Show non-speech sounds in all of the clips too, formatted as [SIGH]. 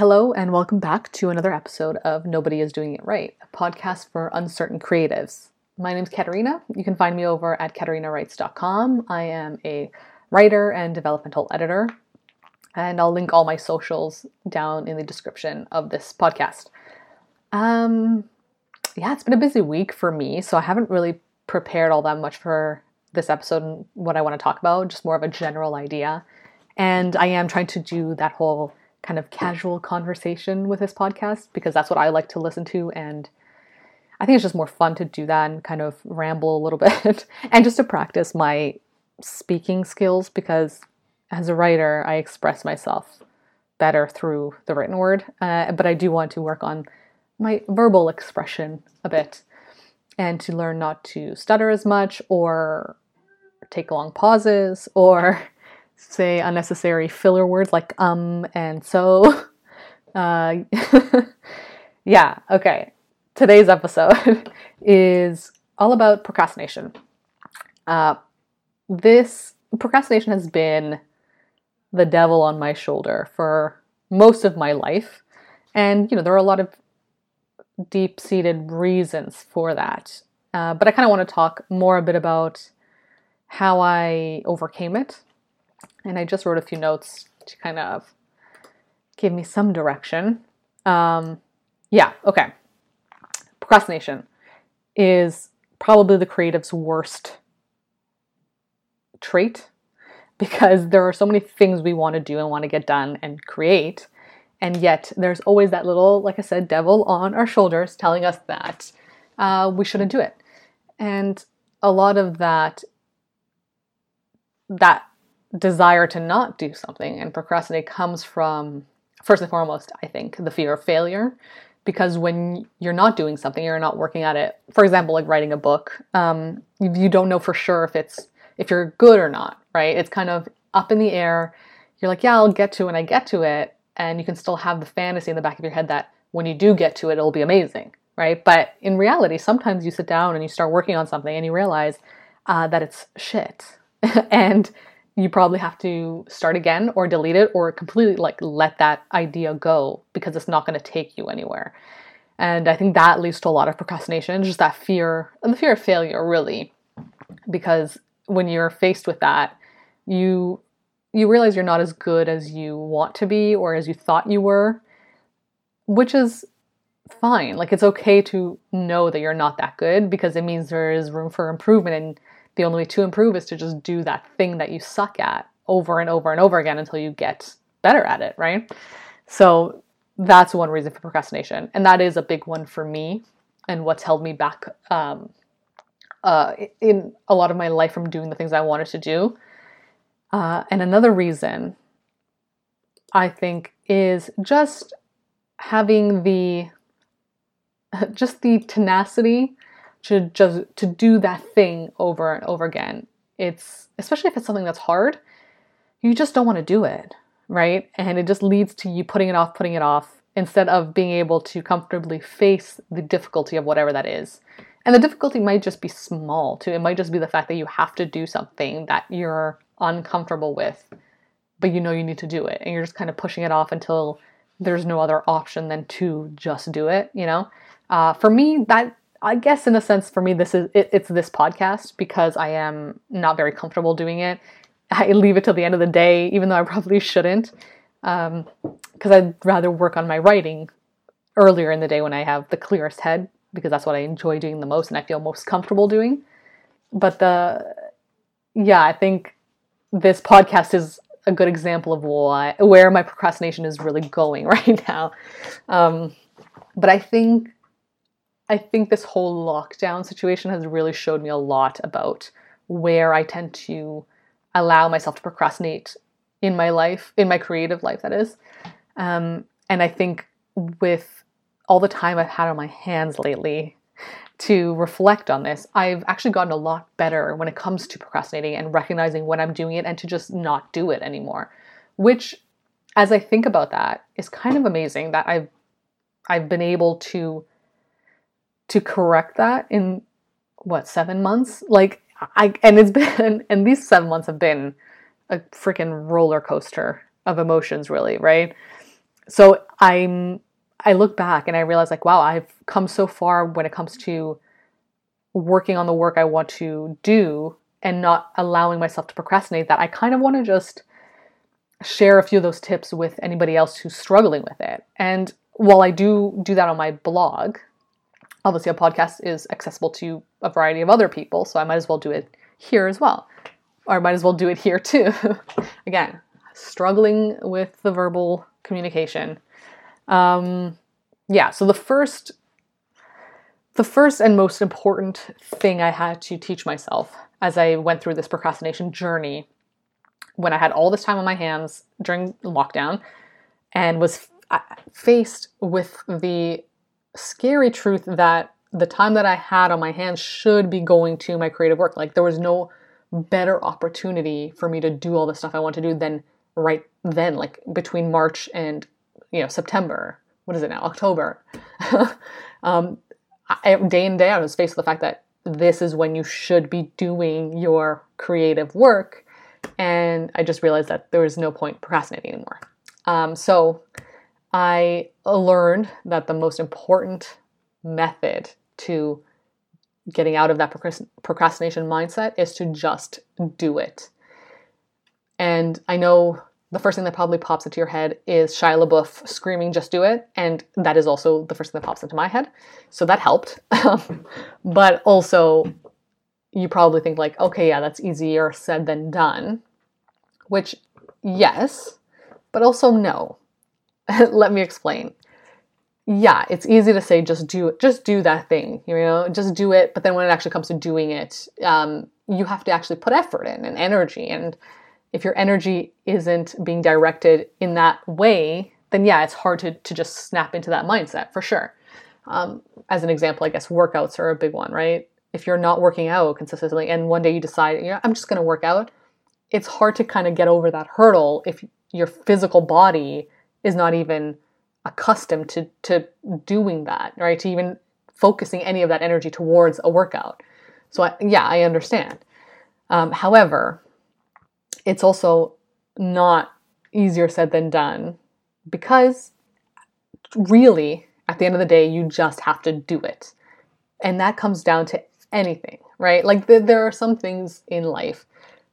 Hello, and welcome back to another episode of Nobody is Doing It Right, a podcast for uncertain creatives. My name's Katerina. You can find me over at katarinawrites.com. I am a writer and developmental editor, and I'll link all my socials down in the description of this podcast. Um, yeah, it's been a busy week for me, so I haven't really prepared all that much for this episode and what I want to talk about, just more of a general idea. And I am trying to do that whole kind of casual conversation with this podcast because that's what I like to listen to. And I think it's just more fun to do that and kind of ramble a little [LAUGHS] bit and just to practice my speaking skills because as a writer, I express myself better through the written word. Uh, but I do want to work on my verbal expression a bit and to learn not to stutter as much or take long pauses or say unnecessary filler words like um and so. [LAUGHS] Uh, [LAUGHS] yeah, okay. Today's episode [LAUGHS] is all about procrastination. Uh, this procrastination has been the devil on my shoulder for most of my life. And, you know, there are a lot of deep seated reasons for that. Uh, but I kind of want to talk more a bit about how I overcame it and I just wrote a few notes to kind of give me some direction. Um, yeah, okay. Procrastination is probably the creative's worst trait because there are so many things we want to do and want to get done and create. And yet, there's always that little, like I said, devil on our shoulders telling us that uh, we shouldn't do it. And a lot of that, that desire to not do something and procrastinate comes from first and foremost i think the fear of failure. Because when you're not doing something you're not working at it for example like writing a book um, you don't know for sure if it's if you're good or not right? It's kind of up in the air. You're like yeah i'll get to it when i get to it. And you can still have the fantasy in the back of your head that when you do get to it it'll be amazing right? But in reality sometimes you sit down and you start working on something and you realize uh, that it's shit. [LAUGHS] And you probably have to start again or delete it or completely like let that idea go because it's not going to take you anywhere. And I think that leads to a lot of procrastination, just that fear, and the fear of failure really. Because when you're faced with that, you you realize you're not as good as you want to be or as you thought you were, which is fine. Like it's okay to know that you're not that good because it means there is room for improvement and the only way to improve is to just do that thing that you suck at over and over and over again until you get better at it, right? So that's one reason for procrastination. And that is a big one for me and what's held me back um, uh, in a lot of my life from doing the things I wanted to do. Uh, and another reason I think is just having the [LAUGHS] just the tenacity to just to do that thing over and over again. It's especially if it's something that's hard, you just don't want to do it, right? And it just leads to you putting it off, putting it off instead of being able to comfortably face the difficulty of whatever that is. And the difficulty might just be small too. It might just be the fact that you have to do something that you're uncomfortable with, but you know you need to do it. And you're just kind of pushing it off until there's no other option than to just do it, you know? Uh, for me, that I guess in a sense for me this is it, it's this podcast because I am not very comfortable doing it. I leave it till the end of the day, even though I probably shouldn't, because um, I'd rather work on my writing earlier in the day when I have the clearest head because that's what I enjoy doing the most and I feel most comfortable doing. But the yeah, I think this podcast is a good example of why where my procrastination is really going [LAUGHS] right now. Um, but I think I think this whole lockdown situation has really showed me a lot about where I tend to allow myself to procrastinate in my life, in my creative life, that is. Um, and I think with all the time I've had on my hands lately to reflect on this, I've actually gotten a lot better when it comes to procrastinating and recognizing when I'm doing it and to just not do it anymore. Which, as I think about that, is kind of amazing that I've I've been able to to correct that in what seven months like i and it's [LAUGHS] been and these seven months have been a freaking roller coaster of emotions really right so I'm I look back and I realize like wow, I've come so far when it comes to working on the work I want to do and not allowing myself to procrastinate that I kind of want to just share a few of those tips with anybody else who's struggling with it. And while I do do that on my blog, obviously a podcast is accessible to a variety of other people, so I might as well do it here as well. Or I might as well do it here too. [LAUGHS] Again, struggling with the verbal communication. Um, yeah, so the first the first and most important thing I had to teach myself as I went through this procrastination journey when I had all this time on my hands during lockdown and was f- faced with the scary truth that the time that I had on my hands should be going to my creative work. Like there was no better opportunity for me to do all the stuff I want to do than right then, like between March and you know September. What is it now? October. [LAUGHS] um, I, day in day out, I was faced with the fact that this is when you should be doing your creative work, and I just realized that there was no point procrastinating anymore. Um, so I learned that the most important method to getting out of that procrastination mindset is to just do it. And I know the first thing that probably pops into your head is Shia LaBeouf screaming, just do it. And that is also the first thing that pops into my head. So that helped. [LAUGHS] but also, you probably think, like, okay, yeah, that's easier said than done. Which, yes, but also no. [LAUGHS] Let me explain. Yeah, it's easy to say just do just do that thing, you know, just do it. But then when it actually comes to doing it, um, you have to actually put effort in and energy. And if your energy isn't being directed in that way, then yeah, it's hard to to just snap into that mindset for sure. Um, as an example, I guess workouts are a big one, right? If you're not working out consistently and one day you decide, you know, I'm just going to work out, it's hard to kind of get over that hurdle if your physical body is not even accustomed to to doing that, right? To even focusing any of that energy towards a workout. So I, yeah, I understand. Um, however, it's also not easier said than done because really, at the end of the day, you just have to do it, and that comes down to anything, right? Like th- there are some things in life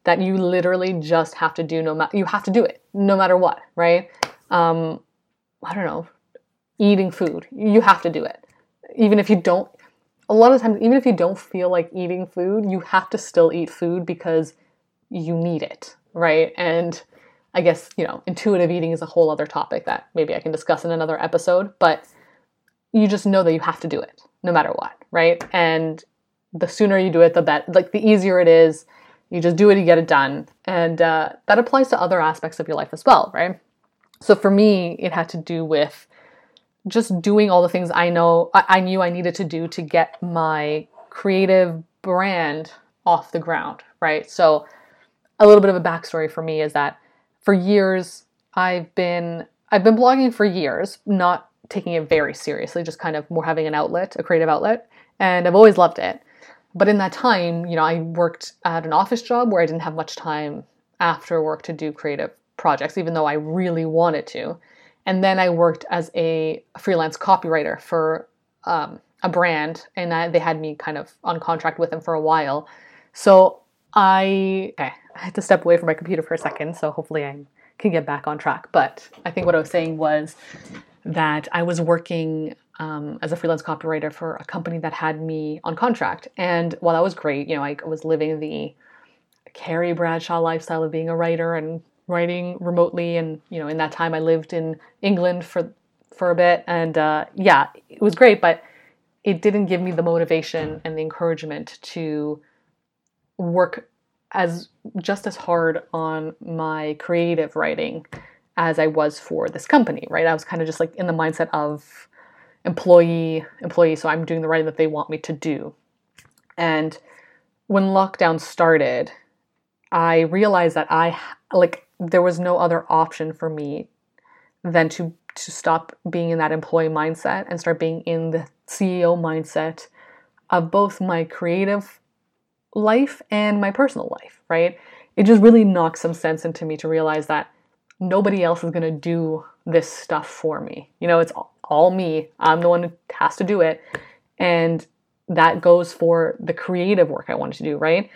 that you literally just have to do no matter you have to do it no matter what, right? Um, I don't know, eating food. You have to do it. Even if you don't, a lot of times, even if you don't feel like eating food, you have to still eat food because you need it, right? And I guess, you know, intuitive eating is a whole other topic that maybe I can discuss in another episode, but you just know that you have to do it no matter what, right? And the sooner you do it, the better, like the easier it is. You just do it, you get it done. And uh, that applies to other aspects of your life as well, right? So for me, it had to do with just doing all the things I know I, knew I needed to do to get my creative brand off the ground, right? So a little bit of a backstory for me is that for years I've been I've been blogging for years, not taking it very seriously, just kind of more having an outlet, a creative outlet, and I've always loved it. But in that time, you know, I worked at an office job where I didn't have much time after work to do creative projects, even though I really wanted to. And then I worked as a freelance copywriter for um, a brand, and I, they had me kind of on contract with them for a while. So I okay, I had to step away from my computer for a second, so hopefully I can get back on track. But I think what I was saying was that I was working um, as a freelance copywriter for a company that had me on contract, and while that was great, you know, I was living the Carrie Bradshaw lifestyle of being a writer and writing remotely and you know in that time i lived in england for for a bit. And uh, yeah it was great but it didn't give me the motivation and the encouragement to work as just as hard on my creative writing as i was for this company right? I was kind of just like in the mindset of employee employee so i'm doing the writing that they want me to do. And when lockdown started i realized that i like there was no other option for me than to to stop being in that employee mindset and start being in the CEO mindset of both my creative life and my personal life, right? It just really knocked some sense into me to realize that nobody else is going to do this stuff for me. You know, it's all me. I'm the one who has to do it. And that goes for the creative work I wanted to do, right?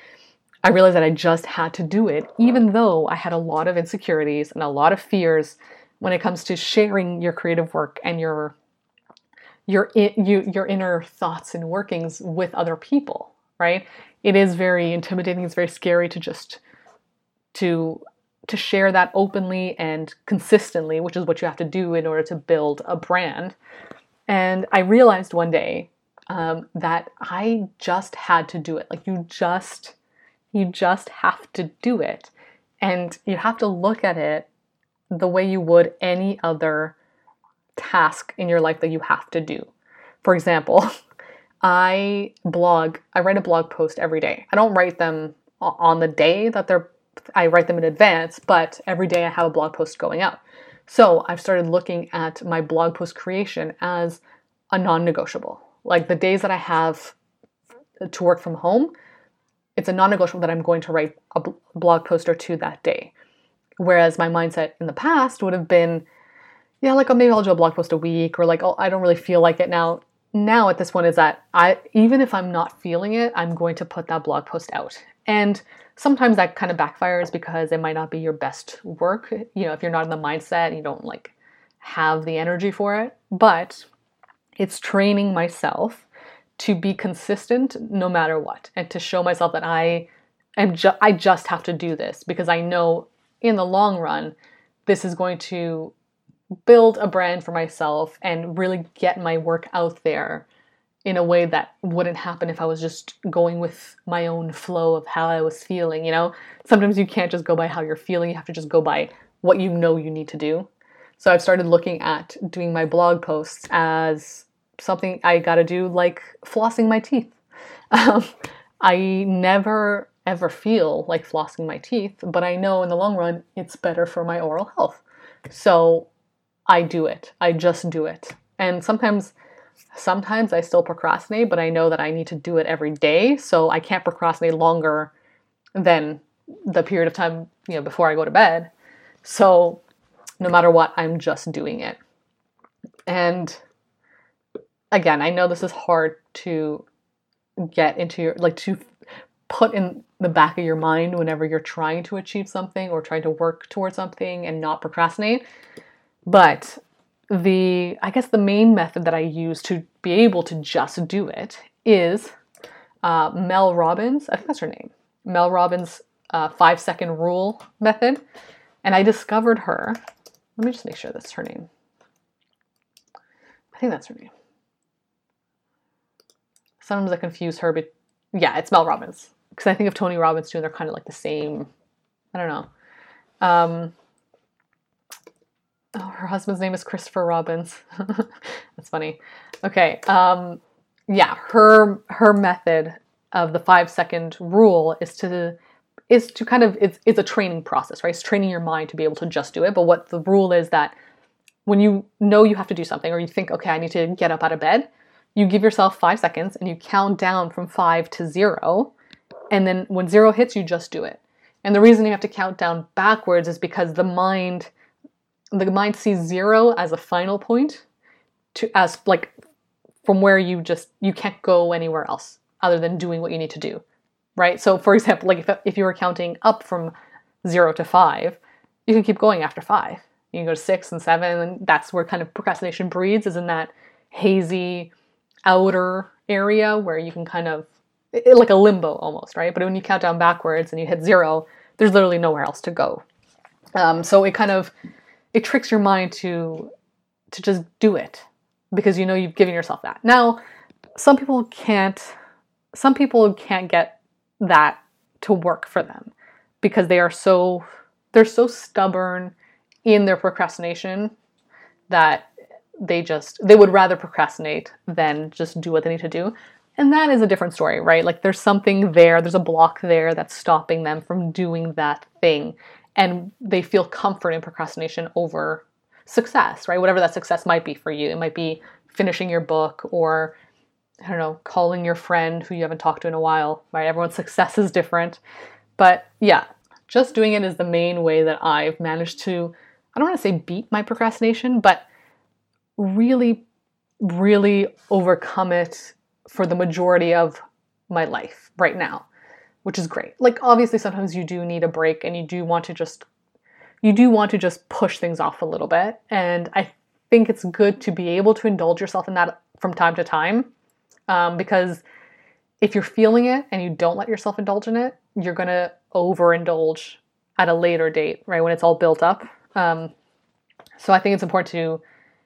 I realized that I just had to do it, even though I had a lot of insecurities and a lot of fears when it comes to sharing your creative work and your your you, your inner thoughts and workings with other people, right? It is very intimidating. It's very scary to just to to share that openly and consistently, which is what you have to do in order to build a brand. And I realized one day um, that I just had to do it. Like you just, you just have to do it, and you have to look at it the way you would any other task in your life that you have to do. For example, [LAUGHS] I blog. I write a blog post every day. I don't write them on the day that they're I write them in advance, but every day I have a blog post going out. So I've started looking at my blog post creation as a non negotiable. Like the days that I have to work from home, it's a non negotiable that I'm going to write a blog post or two that day. Whereas my mindset in the past would have been, yeah, like oh, maybe I'll do a blog post a week, or like, oh, I don't really feel like it now. Now at this point is that I even if I'm not feeling it, I'm going to put that blog post out. And sometimes that kind of backfires because it might not be your best work. You know, if you're not in the mindset, and you don't like have the energy for it. But it's training myself to be consistent no matter what and to show myself that I am ju- I just have to do this because I know in the long run this is going to build a brand for myself and really get my work out there in a way that wouldn't happen if I was just going with my own flow of how I was feeling, you know? Sometimes you can't just go by how you're feeling, you have to just go by what you know you need to do. So I've started looking at doing my blog posts as something I gotta do, like flossing my teeth. [LAUGHS] Um, I never ever feel like flossing my teeth, but I know in the long run it's better for my oral health. So I do it. I just do it. And sometimes Sometimes I still procrastinate, but I know that I need to do it every day, so I can't procrastinate longer than the period of time, you know, before I go to bed. So no matter what, I'm just doing it. And again, I know this is hard to get into your like to put in the back of your mind whenever you're trying to achieve something or trying to work towards something and not procrastinate. But the I guess the main method that I use to be able to just do it is uh, Mel Robbins. I think that's her name. Mel Robbins' uh, five second rule method, and I discovered her. Let me just make sure that's her name. I think that's her name. Sometimes I confuse her, but yeah, it's Mel Robbins because I think of Tony Robbins too. And they're kind of like the same. I don't know. Um, Oh, her husband's name is Christopher Robbins. [LAUGHS] That's funny. Okay. Um, yeah, her her method of the five second rule is to is to kind of it's it's a training process, right? It's training your mind to be able to just do it. But what the rule is that when you know you have to do something or you think, okay, I need to get up out of bed, you give yourself five seconds and you count down from five to zero. And then when zero hits, you just do it. And the reason you have to count down backwards is because the mind the mind sees zero as a final point to as like from where you just you can't go anywhere else other than doing what you need to do right so for example like if, if you were counting up from zero to five you can keep going after five you can go to six and seven and that's where kind of procrastination breeds is in that hazy outer area where you can kind of it, like a limbo almost right but when you count down backwards and you hit zero there's literally nowhere else to go um, so it kind of it tricks your mind to to just do it because you know you've given yourself that. Now, some people can't some people can't get that to work for them because they are so they're so stubborn in their procrastination that they just they would rather procrastinate than just do what they need to do. And that is a different story, right? Like there's something there, there's a block there that's stopping them from doing that thing and they feel comfort in procrastination over success, right? Whatever that success might be for you. It might be finishing your book or I don't know, calling your friend who you haven't talked to in a while, right? Everyone's [LAUGHS] success is different. But yeah, just doing it is the main way that I've managed to I don't want to say beat my procrastination, but really, really overcome it for the majority of my life right now, which is great. Like, obviously, sometimes you do need a break and you do want to just. You do want to just push things off a little bit. And I think it's good to be able to indulge yourself in that from time to time um, because if you're feeling it and you don't let yourself indulge in it, you're to overindulge at a later date, right? When it's all built up. Um, so I think it's important to,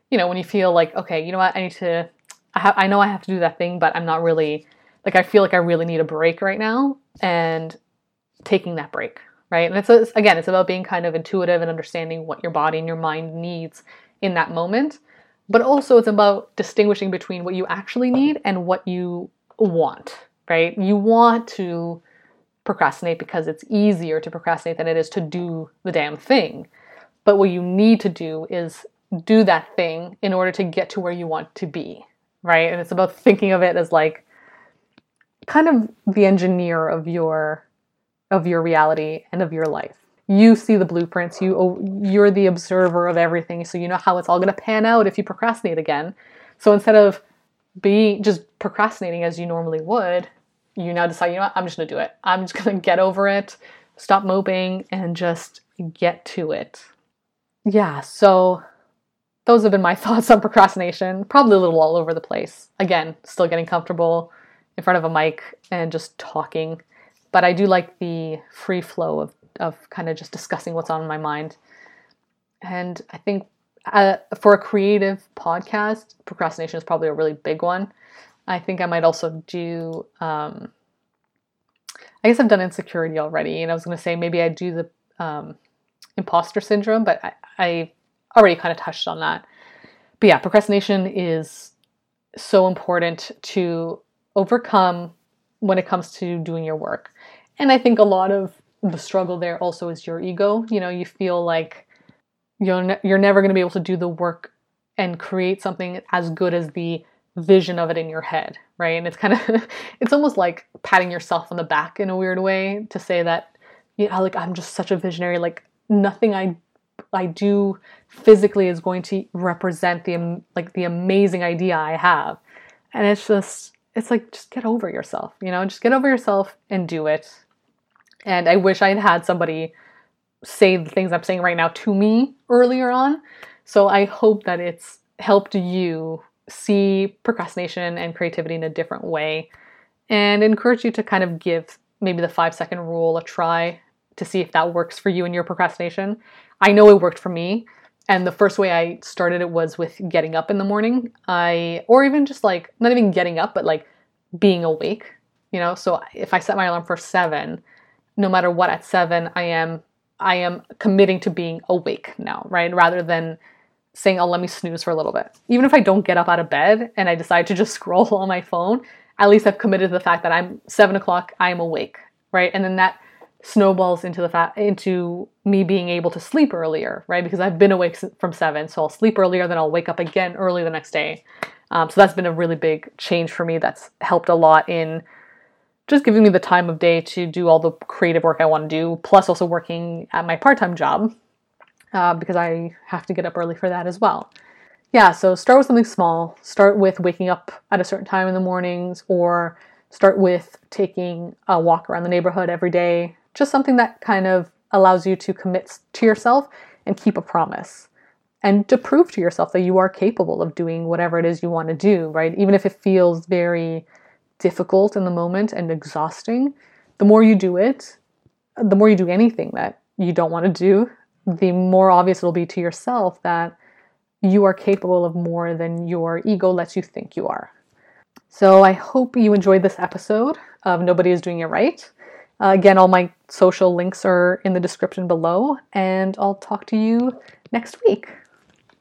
you know, when you feel like, okay, you know what, I need to, I, ha- I know I have to do that thing, but I'm not really, like, I feel like I really need a break right now and taking that break, right? And it's, it's again, it's about being kind of intuitive and understanding what your body and your mind needs in that moment. But also, it's about distinguishing between what you actually need and what you want, right? You want to procrastinate because it's easier to procrastinate than it is to do the damn thing. But what you need to do is do that thing in order to get to where you want to be, right? And it's about thinking of it as like kind of the engineer of your of your reality and of your life. You see the blueprints, you oh, you're the observer of everything, so you know how it's all going to pan out if you procrastinate again. So instead of being just procrastinating as you normally would, you now decide, you know what, I'm just gonna do it. I'm just gonna get over it, stop moping, and just get to it. Yeah, so those have been my [LAUGHS] thoughts on procrastination. Probably a little all over the place. Again, still getting comfortable in front of a mic and just talking. But I do like the free flow of, of kind of just discussing what's on my mind. And I think uh, for a creative podcast, procrastination is probably a really big one. I think I might also do. Um, I guess I've done insecurity already, and I was going to say maybe I do the um, imposter syndrome, but I, I already kind of touched on that. But yeah, procrastination is so important to overcome when it comes to doing your work. And I think a lot of the struggle there also is your ego. You know, you feel like you're ne- you're never going to be able to do the work and create something as good as the vision of it in your head, right? And it's kind of [LAUGHS] it's almost like patting yourself on the back in a weird way to say that you know like I'm just such a visionary like nothing I I do physically is going to represent the like the amazing idea I have. And it's just it's like just get over yourself, you know? Just get over yourself and do it. And I wish I had had somebody say the things I'm saying right now to me earlier on. So I hope that it's helped you see procrastination and creativity in a different way and encourage you to kind of give maybe the five second rule a try to see if that works for you and your procrastination. I know it worked for me. And the first way I started it was with getting up in the morning. I, or even just like, not even getting up, but like being awake, you know? So if I set my alarm for seven, no matter what at seven, I am, I am committing to being awake now, right? Rather than saying, oh, let me snooze for a little bit. Even if I don't get up out of bed and I decide to just [LAUGHS] scroll on my phone, at least I've committed to the fact that I'm seven o'clock, I am awake, right? And then that snowballs into the fact into me being able to sleep earlier, right? Because I've been awake from seven, so I'll sleep earlier, then I'll wake up again early the next day. Um, so that's been a really big change for me. That's helped a lot in just giving me the time of day to do all the creative work I want to do, plus also working at my part time job, uh, because I have to get up early for that as well. Yeah, so start with something small. Start with waking up at a certain time in the mornings, or start with taking a walk around the neighborhood every day. Just something that kind of allows you to commit to yourself and keep a promise. And to prove to yourself that you are capable of doing whatever it is you want to do, right? Even if it feels very difficult in the moment and exhausting, the more you do it, the more you do anything that you don't want to do, the more obvious it'll be to yourself that you are capable of more than your ego lets you think you are. So I hope you enjoyed this episode of Nobody is Doing It Right. Uh, again, all my social links are in the description below, and I'll talk to you next week.